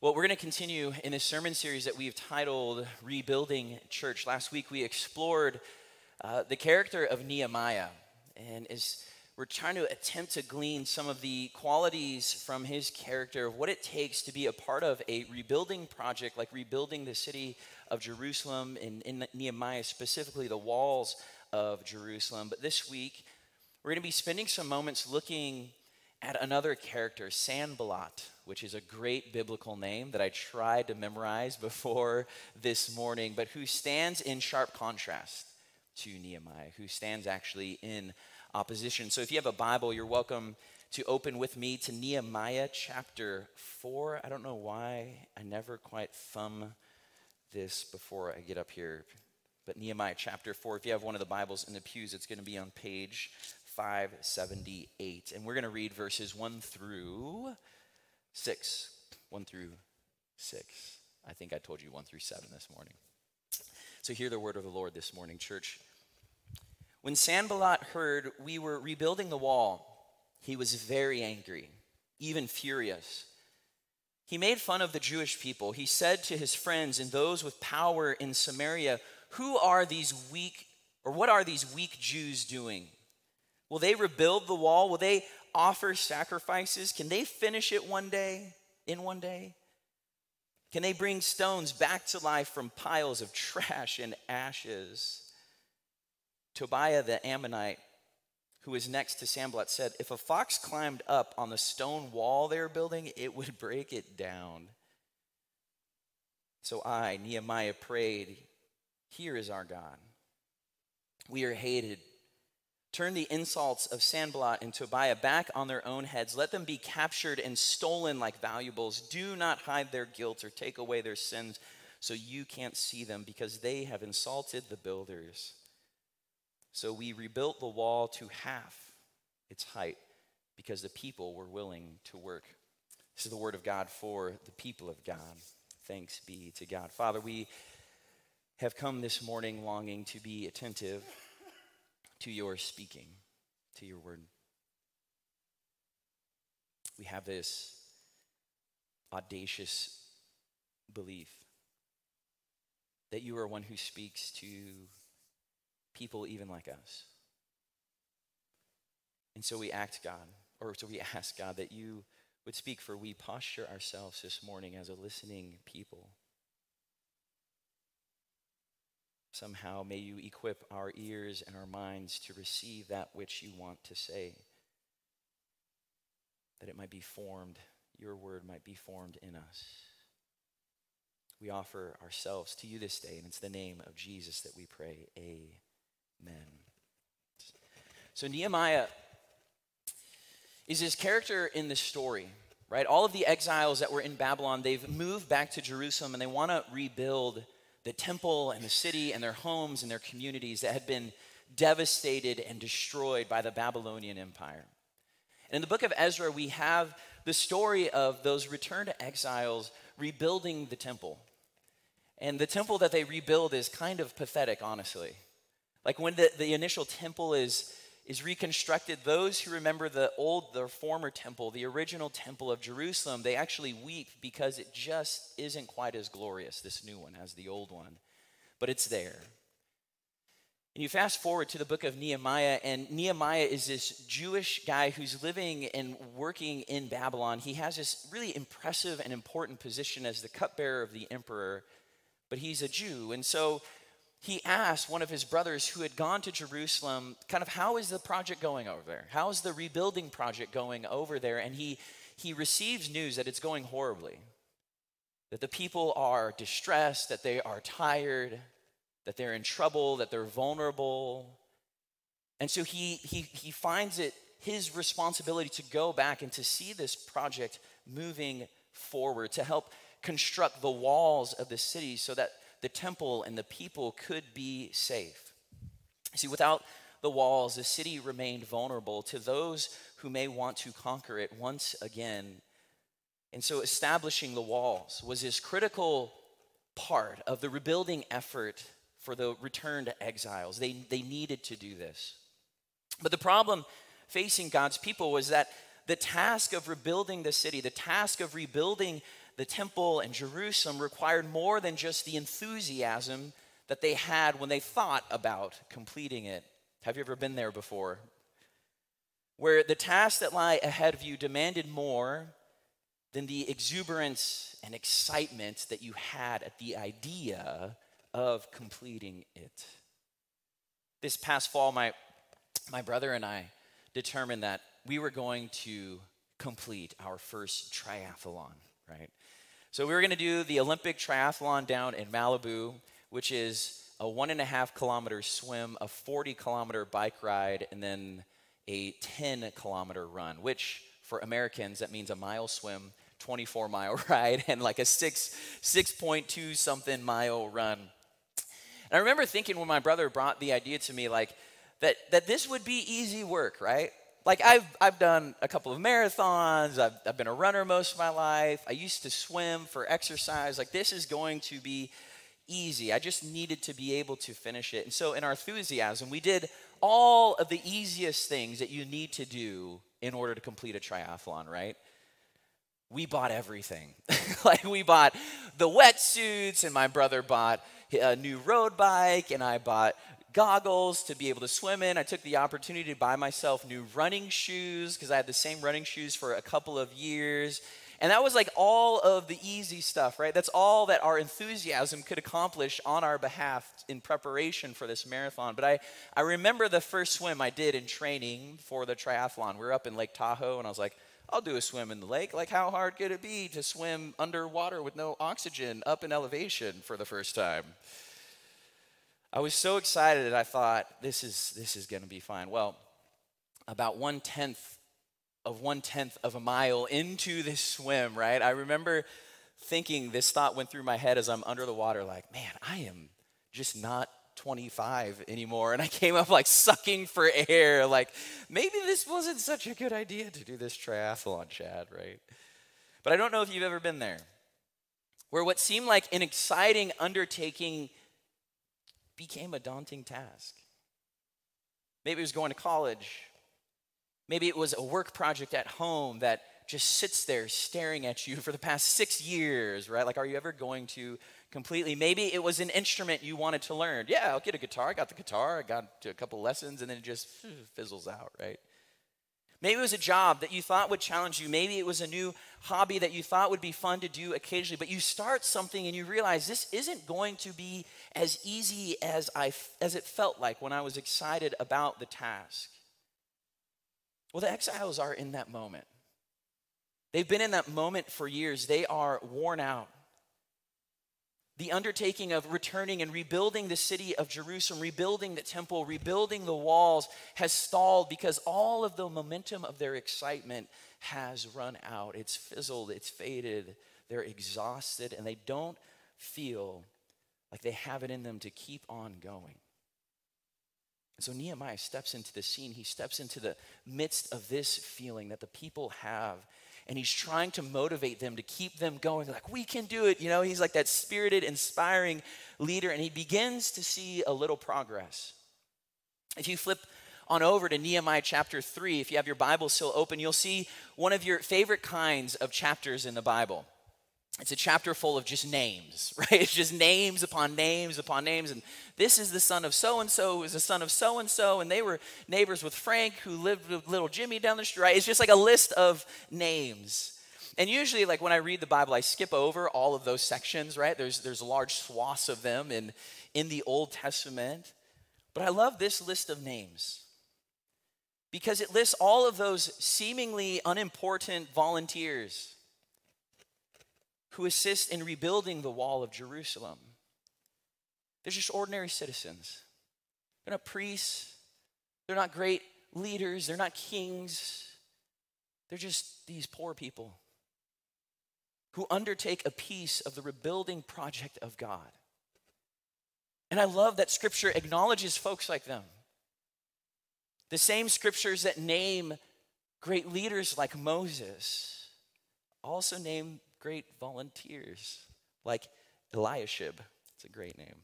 Well, we're going to continue in this sermon series that we've titled Rebuilding Church. Last week we explored uh, the character of Nehemiah, and as we're trying to attempt to glean some of the qualities from his character of what it takes to be a part of a rebuilding project like rebuilding the city of Jerusalem, and in Nehemiah, specifically the walls of Jerusalem. But this week, we're going to be spending some moments looking at another character, Sanballat, which is a great biblical name that I tried to memorize before this morning, but who stands in sharp contrast to Nehemiah, who stands actually in opposition. So if you have a Bible, you're welcome to open with me to Nehemiah chapter 4. I don't know why I never quite thumb this before I get up here, but Nehemiah chapter 4. If you have one of the Bibles in the pews, it's going to be on page 578. And we're going to read verses 1 through 6. 1 through 6. I think I told you 1 through 7 this morning. So hear the word of the Lord this morning, church. When Sanballat heard we were rebuilding the wall, he was very angry, even furious. He made fun of the Jewish people. He said to his friends and those with power in Samaria, Who are these weak, or what are these weak Jews doing? Will they rebuild the wall? Will they offer sacrifices? Can they finish it one day, in one day? Can they bring stones back to life from piles of trash and ashes? Tobiah the Ammonite, who was next to Sanballat, said, If a fox climbed up on the stone wall they were building, it would break it down. So I, Nehemiah, prayed, Here is our God. We are hated Turn the insults of Sanballat and Tobiah back on their own heads. Let them be captured and stolen like valuables. Do not hide their guilt or take away their sins so you can't see them because they have insulted the builders. So we rebuilt the wall to half its height because the people were willing to work. This is the word of God for the people of God. Thanks be to God. Father, we have come this morning longing to be attentive to your speaking, to your word. We have this audacious belief that you are one who speaks to people even like us. And so we act, God, or so we ask, God, that you would speak, for we posture ourselves this morning as a listening people. Somehow, may you equip our ears and our minds to receive that which you want to say, that it might be formed, your word might be formed in us. We offer ourselves to you this day, and it's the name of Jesus that we pray. Amen. So, Nehemiah is his character in this story, right? All of the exiles that were in Babylon, they've moved back to Jerusalem and they want to rebuild the temple and the city and their homes and their communities that had been devastated and destroyed by the Babylonian Empire. And in the book of Ezra, we have the story of those returned exiles rebuilding the temple. And the temple that they rebuild is kind of pathetic, honestly. Like when the, the initial temple is is reconstructed, those who remember the old, the former temple, the original temple of Jerusalem, they actually weep because it just isn't quite as glorious, this new one, as the old one. But it's there. And you fast forward to the book of Nehemiah, and Nehemiah is this Jewish guy who's living and working in Babylon. He has this really impressive and important position as the cupbearer of the emperor, but he's a Jew. And so he asked one of his brothers who had gone to Jerusalem, kind of, how is the project going over there? How is the rebuilding project going over there? And he, he receives news that it's going horribly, that the people are distressed, that they are tired, that they're in trouble, that they're vulnerable. And so he, he, he finds it his responsibility to go back and to see this project moving forward, to help construct the walls of the city so that the temple and the people could be safe. See, without the walls, the city remained vulnerable to those who may want to conquer it once again. And so, establishing the walls was this critical part of the rebuilding effort for the returned exiles. They, they needed to do this. But the problem facing God's people was that the task of rebuilding the city, the task of rebuilding the temple and Jerusalem required more than just the enthusiasm that they had when they thought about completing it. Have you ever been there before? Where the tasks that lie ahead of you demanded more than the exuberance and excitement that you had at the idea of completing it. This past fall, my, my brother and I determined that we were going to complete our first triathlon, right? So we were going to do the Olympic triathlon down in Malibu, which is a one and a half kilometer swim, a 40 kilometer bike ride, and then a 10 kilometer run, which for Americans, that means a mile swim, 24 mile ride, and like a six, 6.2 something mile run. And I remember thinking when my brother brought the idea to me, like, that, that this would be easy work, right? Like, I've, I've done a couple of marathons, I've, I've been a runner most of my life, I used to swim for exercise. Like, this is going to be easy. I just needed to be able to finish it. And so, in our enthusiasm, we did all of the easiest things that you need to do in order to complete a triathlon, right? We bought everything. like, we bought the wetsuits, and my brother bought a new road bike, and I bought goggles to be able to swim in. I took the opportunity to buy myself new running shoes because I had the same running shoes for a couple of years. And that was like all of the easy stuff, right? That's all that our enthusiasm could accomplish on our behalf in preparation for this marathon. But I, I remember the first swim I did in training for the triathlon. We were up in Lake Tahoe, and I was like, I'll do a swim in the lake. Like, how hard could it be to swim underwater with no oxygen up in elevation for the first time? I was so excited that I thought, this is, this is going to be fine. Well, about one tenth of one tenth of a mile into this swim, right? I remember thinking this thought went through my head as I'm under the water, like, man, I am just not 25 anymore. And I came up like sucking for air, like, maybe this wasn't such a good idea to do this triathlon, Chad, right? But I don't know if you've ever been there, where what seemed like an exciting undertaking became a daunting task. Maybe it was going to college. Maybe it was a work project at home that just sits there staring at you for the past six years, right? Like, are you ever going to completely? Maybe it was an instrument you wanted to learn. Yeah, I'll get a guitar. I got the guitar. I got to a couple lessons, and then it just fizzles out, right? Maybe it was a job that you thought would challenge you. Maybe it was a new hobby that you thought would be fun to do occasionally, but you start something and you realize this isn't going to be as easy as, I, as it felt like when I was excited about the task. Well, the exiles are in that moment. They've been in that moment for years. They are worn out the undertaking of returning and rebuilding the city of Jerusalem, rebuilding the temple, rebuilding the walls has stalled because all of the momentum of their excitement has run out. It's fizzled, it's faded, they're exhausted, and they don't feel like they have it in them to keep on going. And so Nehemiah steps into the scene. He steps into the midst of this feeling that the people have and he's trying to motivate them to keep them going. Like we can do it you know? He's like that spirited inspiring leader and he begins to see a little progress. If you flip on over to Nehemiah chapter 3 if you have your bible still open you'll see one of your favorite kinds of chapters in the bible it's a chapter full of just names, right? It's just names upon names upon names. And this is the son of so and so, is the son of so and so, and they were neighbors with Frank, who lived with little Jimmy down the street. Right? It's just like a list of names. And usually, like when I read the Bible, I skip over all of those sections, right? There's there's large swaths of them in, in the Old Testament. But I love this list of names because it lists all of those seemingly unimportant volunteers who assist in rebuilding the wall of Jerusalem. They're just ordinary citizens. They're not priests, they're not great leaders, they're not kings. They're just these poor people who undertake a piece of the rebuilding project of God. And I love that scripture acknowledges folks like them. The same scriptures that name great leaders like Moses also name great volunteers like Eliashib. It's a great name.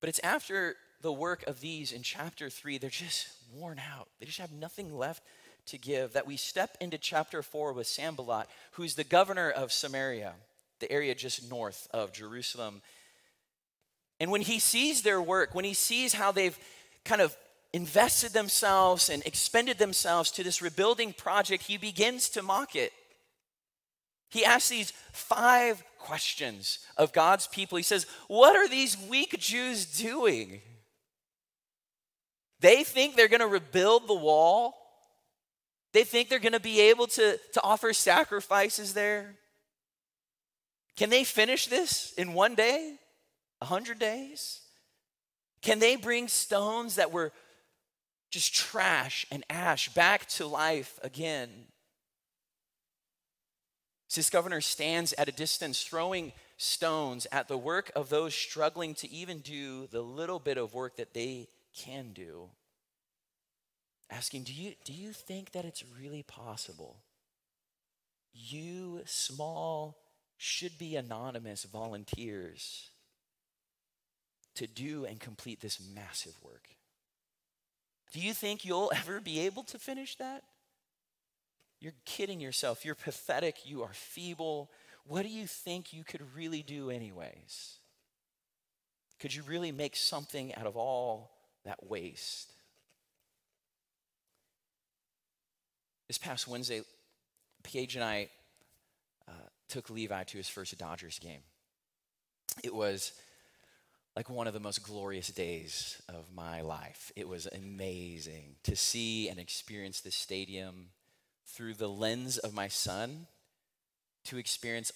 But it's after the work of these in chapter three, they're just worn out. They just have nothing left to give that we step into chapter 4 with Sanballat, who's the governor of Samaria, the area just north of Jerusalem. And when he sees their work, when he sees how they've kind of invested themselves and expended themselves to this rebuilding project, he begins to mock it. He asks these five questions of God's people. He says, What are these weak Jews doing? They think they're going to rebuild the wall. They think they're going to be able to, to offer sacrifices there. Can they finish this in one day? A hundred days? Can they bring stones that were just trash and ash back to life again? This governor stands at a distance, throwing stones at the work of those struggling to even do the little bit of work that they can do. Asking, do you, do you think that it's really possible? You, small, should be anonymous volunteers to do and complete this massive work. Do you think you'll ever be able to finish that? You're kidding yourself. You're pathetic. You are feeble. What do you think you could really do, anyways? Could you really make something out of all that waste? This past Wednesday, Paige and I uh, took Levi to his first Dodgers game. It was like one of the most glorious days of my life. It was amazing to see and experience this stadium through the lens of my son to experience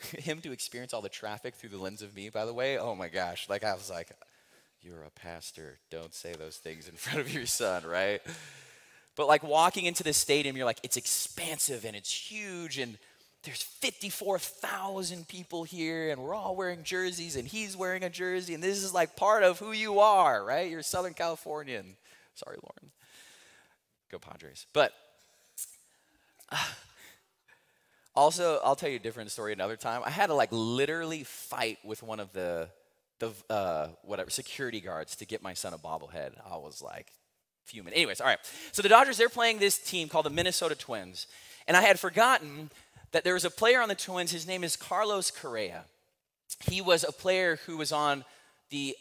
him to experience all the traffic through the lens of me by the way. Oh my gosh. Like i was like you're a pastor. Don't say those things in front of your son right? But like walking into the stadium you're like it's expansive and it's huge and there's 54,000 people here and we're all wearing jerseys and he's wearing a jersey and this is like part of who you are right? You're southern californian. Sorry lauren. Go padres. But also, I'll tell you a different story another time. I had to like literally fight with one of the the uh, whatever security guards to get my son a bobblehead. I was like fuming. Anyways, all right. So the Dodgers they're playing this team called the Minnesota Twins, and I had forgotten that there was a player on the Twins. His name is Carlos Correa. He was a player who was on the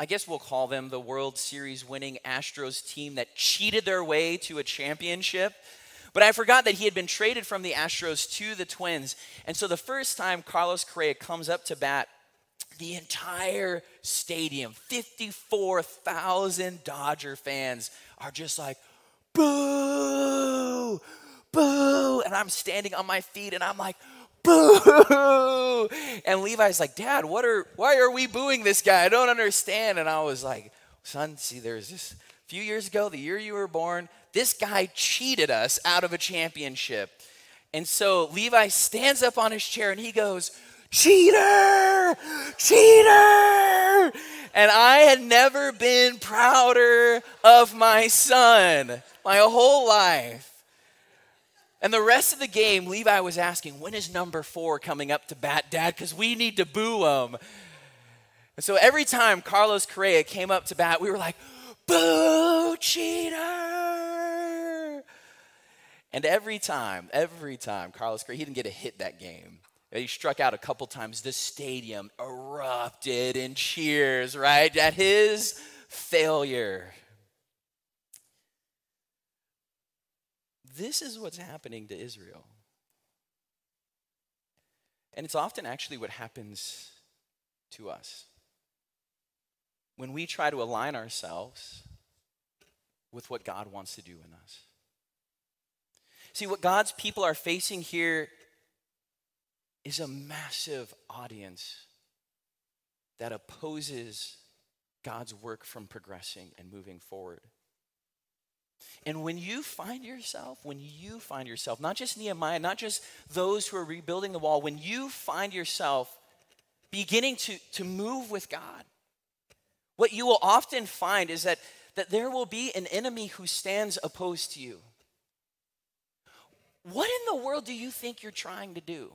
I guess we'll call them the World Series winning Astros team that cheated their way to a championship. But I forgot that he had been traded from the Astros to the Twins. And so the first time Carlos Correa comes up to bat, the entire stadium, 54,000 Dodger fans, are just like, boo, boo. And I'm standing on my feet and I'm like, boo. And Levi's like, Dad, what are, why are we booing this guy? I don't understand. And I was like, Son, see, there's this few years ago, the year you were born, this guy cheated us out of a championship. And so Levi stands up on his chair and he goes, Cheater! Cheater! And I had never been prouder of my son my whole life. And the rest of the game, Levi was asking, When is number four coming up to bat, Dad? Because we need to boo him. And so every time Carlos Correa came up to bat, we were like, Boo, cheater! And every time, every time, Carlos Correa, he didn't get a hit that game. He struck out a couple times. The stadium erupted in cheers, right, at his failure. This is what's happening to Israel. And it's often actually what happens to us when we try to align ourselves with what God wants to do in us. See, what God's people are facing here is a massive audience that opposes God's work from progressing and moving forward. And when you find yourself, when you find yourself, not just Nehemiah, not just those who are rebuilding the wall, when you find yourself beginning to, to move with God, what you will often find is that, that there will be an enemy who stands opposed to you. What in the world do you think you're trying to do?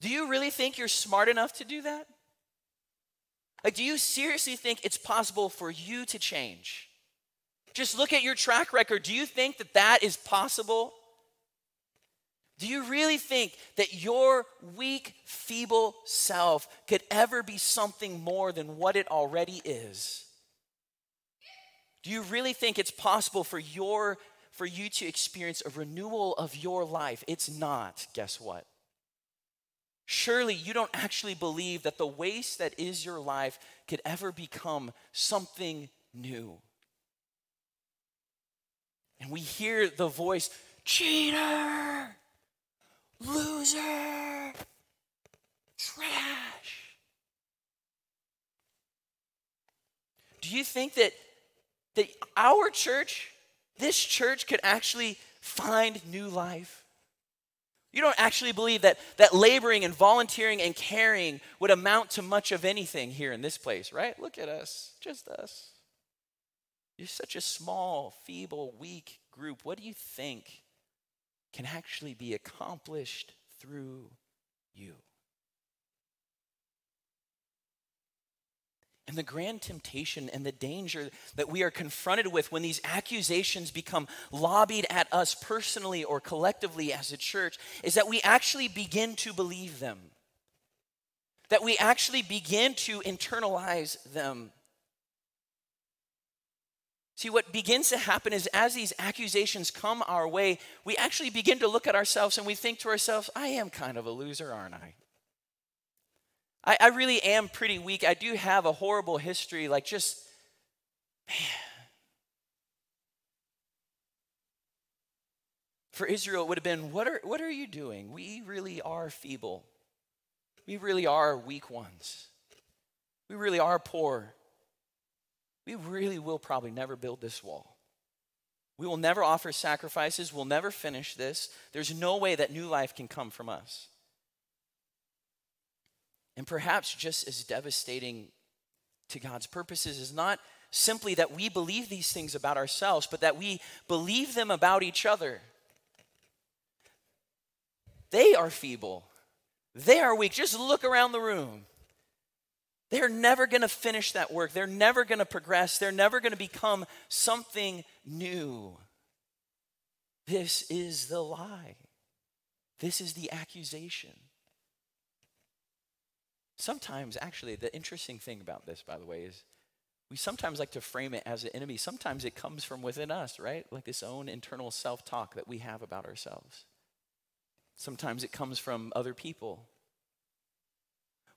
Do you really think you're smart enough to do that? Like, do you seriously think it's possible for you to change? Just look at your track record. Do you think that that is possible? Do you really think that your weak, feeble self could ever be something more than what it already is? Do you really think it's possible for your for you to experience a renewal of your life? It's not. Guess what? Surely you don't actually believe that the waste that is your life could ever become something new. And we hear the voice, cheater, loser, trash. Do you think that, that our church, this church, could actually find new life? You don't actually believe that, that laboring and volunteering and caring would amount to much of anything here in this place, right? Look at us, just us. You're such a small, feeble, weak group. What do you think can actually be accomplished through you? And the grand temptation and the danger that we are confronted with when these accusations become lobbied at us personally or collectively as a church is that we actually begin to believe them. That we actually begin to internalize them. See, what begins to happen is as these accusations come our way, we actually begin to look at ourselves and we think to ourselves, I am kind of a loser, aren't I? I, I really am pretty weak. I do have a horrible history, like just, man. For Israel, it would have been, what are, what are you doing? We really are feeble. We really are weak ones. We really are poor we really will probably never build this wall. We will never offer sacrifices. We'll never finish this. There's no way that new life can come from us. And perhaps just as devastating to God's purposes is not simply that we believe these things about ourselves, but that we believe them about each other. They are feeble. They are weak. Just look around the room. They're never going to finish that work. They're never going to progress. They're never going to become something new. This is the lie. This is the accusation. Sometimes, actually, the interesting thing about this, by the way, is we sometimes like to frame it as an enemy. Sometimes it comes from within us, right? Like this own internal self talk that we have about ourselves. Sometimes it comes from other people.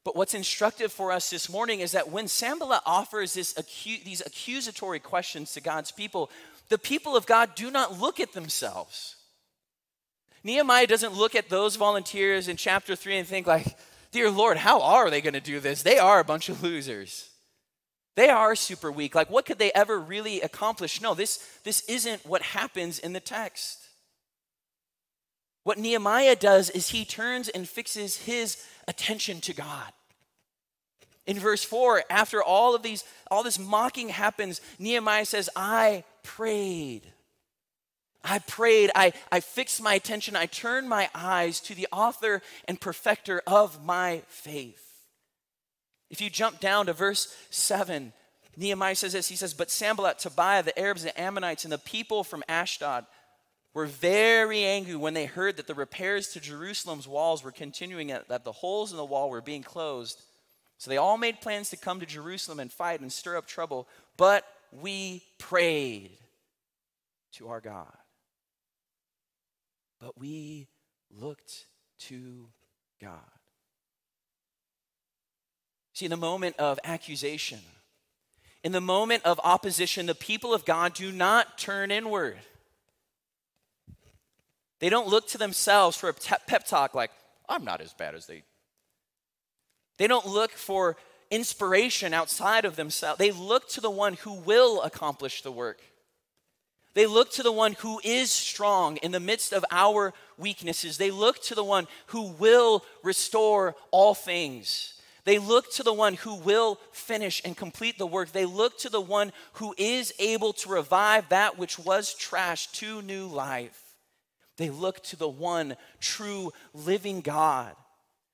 But what's instructive for us this morning is that when Sanballat offers this acu- these accusatory questions to God's people, the people of God do not look at themselves. Nehemiah doesn't look at those volunteers in chapter 3 and think like, "Dear Lord, how are they going to do this? They are a bunch of losers. They are super weak. Like what could they ever really accomplish?" No, this this isn't what happens in the text. What Nehemiah does is he turns and fixes his attention to God. In verse 4, after all of these, all this mocking happens, Nehemiah says, I prayed. I prayed. I, I fixed my attention. I turned my eyes to the author and perfecter of my faith. If you jump down to verse 7, Nehemiah says this He says, But Sanballat, Tobiah, the Arabs, the Ammonites, and the people from Ashdod were very angry when they heard that the repairs to Jerusalem's walls were continuing, that the holes in the wall were being closed. So they all made plans to come to Jerusalem and fight and stir up trouble, but we prayed to our God. But we looked to God. See, in the moment of accusation, in the moment of opposition, the people of God do not turn inward. They don't look to themselves for a pep talk like, I'm not as bad as they. They don't look for inspiration outside of themselves. They look to the one who will accomplish the work. They look to the one who is strong in the midst of our weaknesses. They look to the one who will restore all things. They look to the one who will finish and complete the work. They look to the one who is able to revive that which was trashed to new life. They look to the one true living God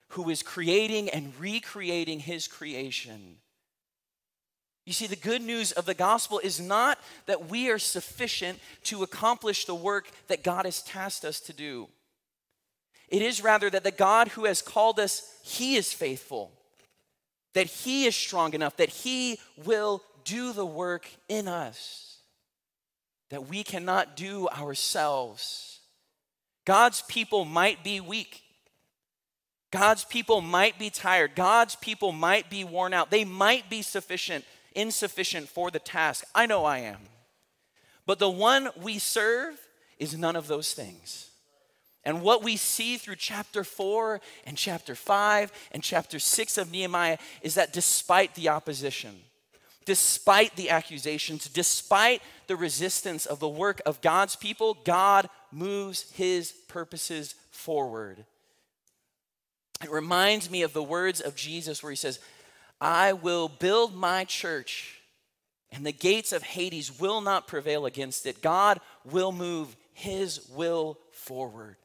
who is creating and recreating his creation. You see, the good news of the gospel is not that we are sufficient to accomplish the work that God has tasked us to do. It is rather that the God who has called us, He is faithful, that He is strong enough, that He will do the work in us that we cannot do ourselves. God's people might be weak. God's people might be tired. God's people might be worn out. They might be sufficient, insufficient for the task. I know I am. But the one we serve is none of those things. And what we see through chapter 4 and chapter 5 and chapter 6 of Nehemiah is that despite the opposition, despite the accusations, despite the resistance of the work of God's people, God moves his purposes forward. It reminds me of the words of Jesus where he says, I will build my church, and the gates of Hades will not prevail against it. God will move his will forward.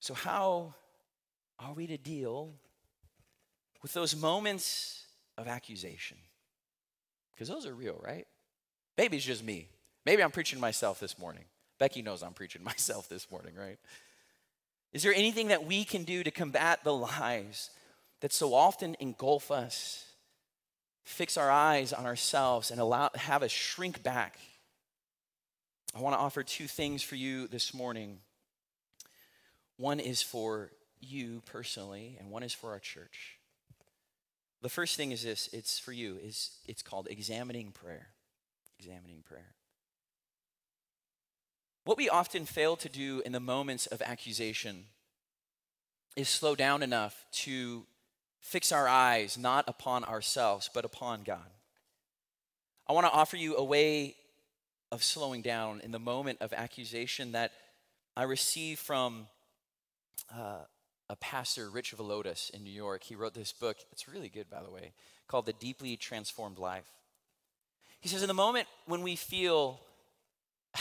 So, how are we to deal with those moments of accusation? Because those are real, right? Maybe it's just me. Maybe I'm preaching myself this morning. Becky knows I'm preaching myself this morning, right? Is there anything that we can do to combat the lies that so often engulf us, fix our eyes on ourselves, and allow have us shrink back? I want to offer two things for you this morning. One is for you personally, and one is for our church. The first thing is this it's for you, is it's called examining prayer. Examining prayer. What we often fail to do in the moments of accusation is slow down enough to fix our eyes not upon ourselves, but upon God. I want to offer you a way of slowing down in the moment of accusation that I received from uh, a pastor, Rich Villodas, in New York. He wrote this book. It's really good, by the way, called The Deeply Transformed Life. He says, in the moment when we feel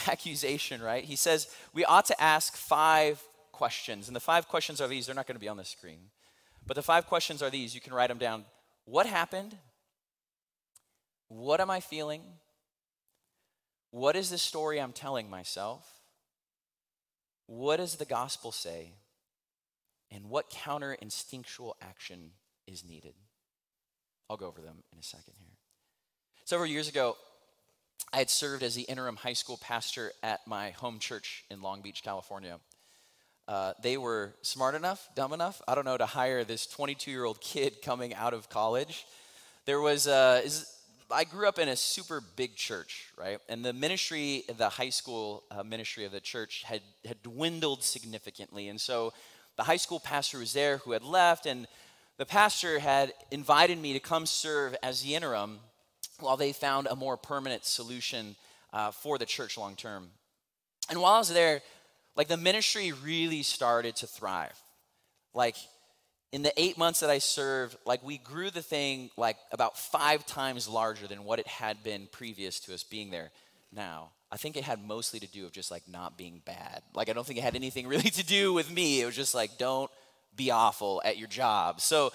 accusation, right, he says we ought to ask five questions. And the five questions are these. They're not going to be on the screen. But the five questions are these. You can write them down. What happened? What am I feeling? What is the story I'm telling myself? What does the gospel say? and what counter instinctual action is needed. I'll go over them in a second here. Several years ago, I had served as the interim high school pastor at my home church in Long Beach, California. Uh, they were smart enough, dumb enough, I don't know, to hire this 22 year old kid coming out of college. There was, uh, is, I grew up in a super big church, right? And the ministry, the high school uh, ministry of the church had, had dwindled significantly. And so the high school pastor was there who had left, and the pastor had invited me to come serve as the interim while they found a more permanent solution uh, for the church long term. And while I was there, like the ministry really started to thrive. Like in the eight months that I served, like we grew the thing like about five times larger than what it had been previous to us being there now. I think it had mostly to do with just like not being bad. Like I don't think it had anything really to do with me. It was just like don't be awful at your job. So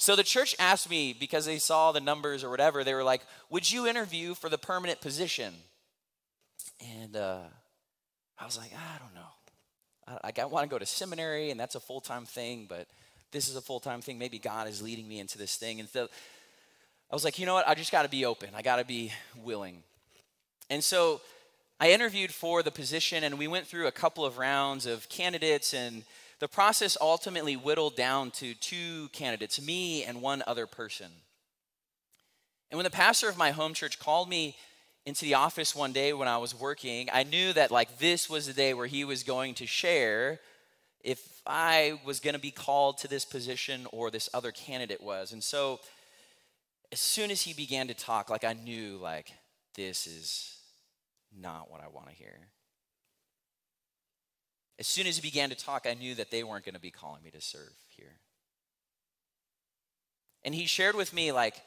so the church asked me because they saw the numbers or whatever. They were like, "Would you interview for the permanent position?" And uh, I was like, "I don't know. I, I want to go to seminary, and that's a full time thing, but this is a full time thing. Maybe God is leading me into this thing." And so I was like, "You know what? I just got to be open. I got to be willing." And so I interviewed for the position, and we went through a couple of rounds of candidates, and the process ultimately whittled down to two candidates me and one other person. And when the pastor of my home church called me into the office one day when I was working, I knew that like this was the day where he was going to share if I was going to be called to this position or this other candidate was. And so as soon as he began to talk, like I knew like this is not what I want to hear. As soon as he began to talk, I knew that they weren't going to be calling me to serve here. And he shared with me, like,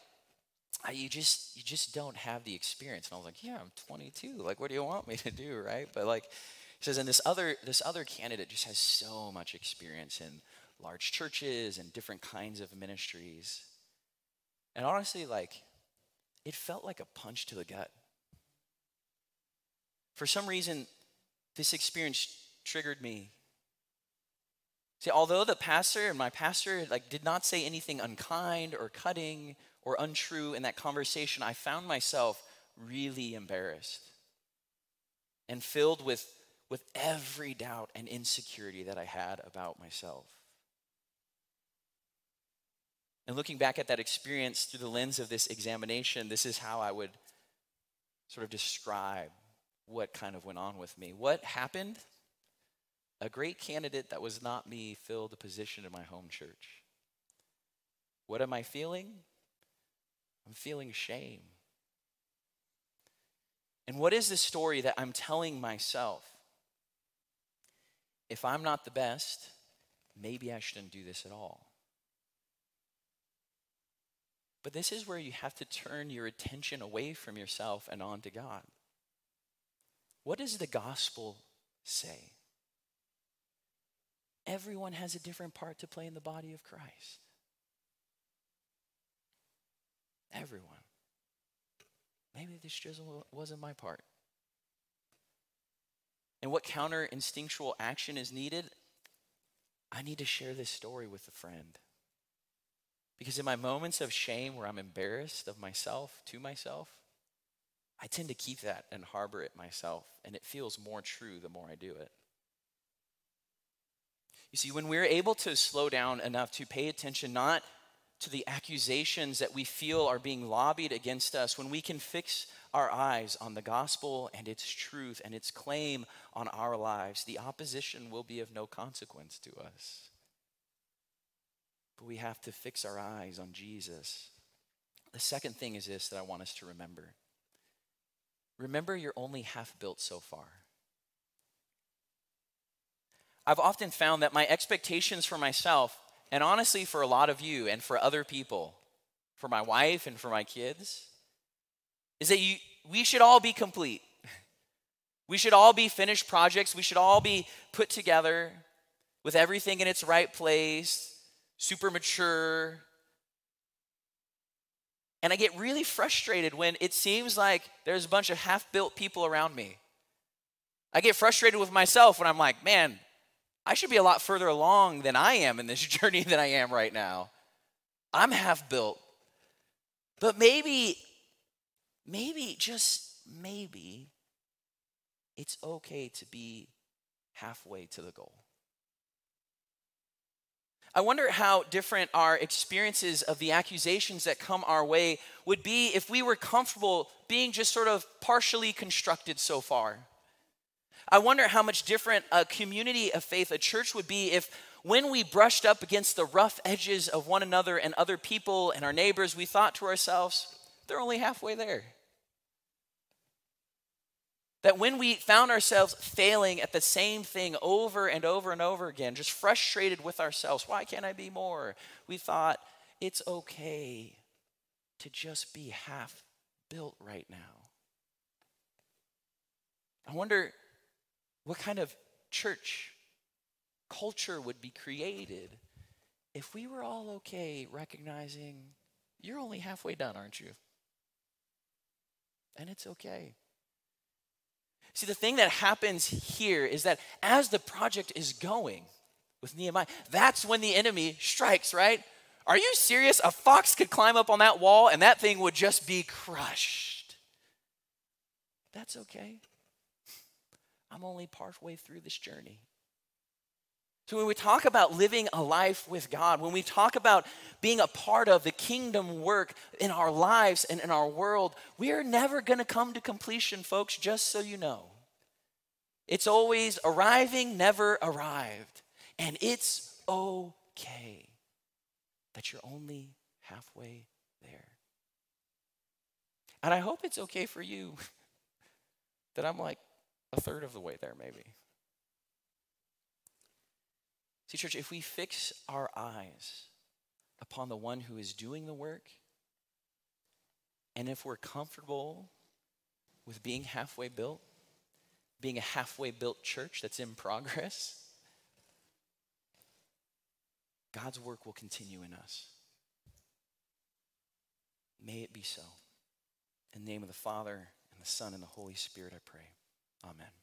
ah, you just you just don't have the experience. And I was like, yeah, I'm 22. Like, what do you want me to do, right? But like, he says, and this other this other candidate just has so much experience in large churches and different kinds of ministries. And honestly, like, it felt like a punch to the gut. For some reason, this experience triggered me. See, although the pastor and my pastor like did not say anything unkind or cutting or untrue in that conversation, I found myself really embarrassed and filled with, with every doubt and insecurity that I had about myself. And looking back at that experience through the lens of this examination, this is how I would sort of describe what kind of went on with me. What happened? A great candidate that was not me filled a position in my home church. What am I feeling? I'm feeling shame. And what is the story that I'm telling myself? If I'm not the best, maybe I shouldn't do this at all. But this is where you have to turn your attention away from yourself and onto God. What does the gospel say? Everyone has a different part to play in the body of Christ. Everyone. Maybe this just wasn't my part. And what counter instinctual action is needed? I need to share this story with a friend. Because in my moments of shame where I'm embarrassed of myself to myself, I tend to keep that and harbor it myself, and it feels more true the more I do it. You see, when we're able to slow down enough to pay attention not to the accusations that we feel are being lobbied against us, when we can fix our eyes on the gospel and its truth and its claim on our lives, the opposition will be of no consequence to us. But we have to fix our eyes on Jesus. The second thing is this that I want us to remember remember you're only half built so far. I've often found that my expectations for myself, and honestly for a lot of you and for other people, for my wife and for my kids, is that you, we should all be complete. We should all be finished projects. We should all be put together with everything in its right place, super mature. And I get really frustrated when it seems like there's a bunch of half built people around me. I get frustrated with myself when I'm like, man, I should be a lot further along than I am in this journey than I am right now. I'm half built. But maybe, maybe, just maybe, it's okay to be halfway to the goal. I wonder how different our experiences of the accusations that come our way would be if we were comfortable being just sort of partially constructed so far. I wonder how much different a community of faith, a church, would be if when we brushed up against the rough edges of one another and other people and our neighbors, we thought to ourselves, they're only halfway there. That when we found ourselves failing at the same thing over and over and over again, just frustrated with ourselves, why can't I be more? We thought it's okay to just be half built right now. I wonder what kind of church culture would be created if we were all okay recognizing you're only halfway done, aren't you? And it's okay. See, the thing that happens here is that as the project is going with Nehemiah, that's when the enemy strikes, right? Are you serious? A fox could climb up on that wall and that thing would just be crushed. That's okay. I'm only partway through this journey. So, when we talk about living a life with God, when we talk about being a part of the kingdom work in our lives and in our world, we are never going to come to completion, folks, just so you know. It's always arriving, never arrived. And it's okay that you're only halfway there. And I hope it's okay for you that I'm like a third of the way there, maybe. See, church, if we fix our eyes upon the one who is doing the work, and if we're comfortable with being halfway built, being a halfway built church that's in progress, God's work will continue in us. May it be so. In the name of the Father, and the Son, and the Holy Spirit, I pray. Amen.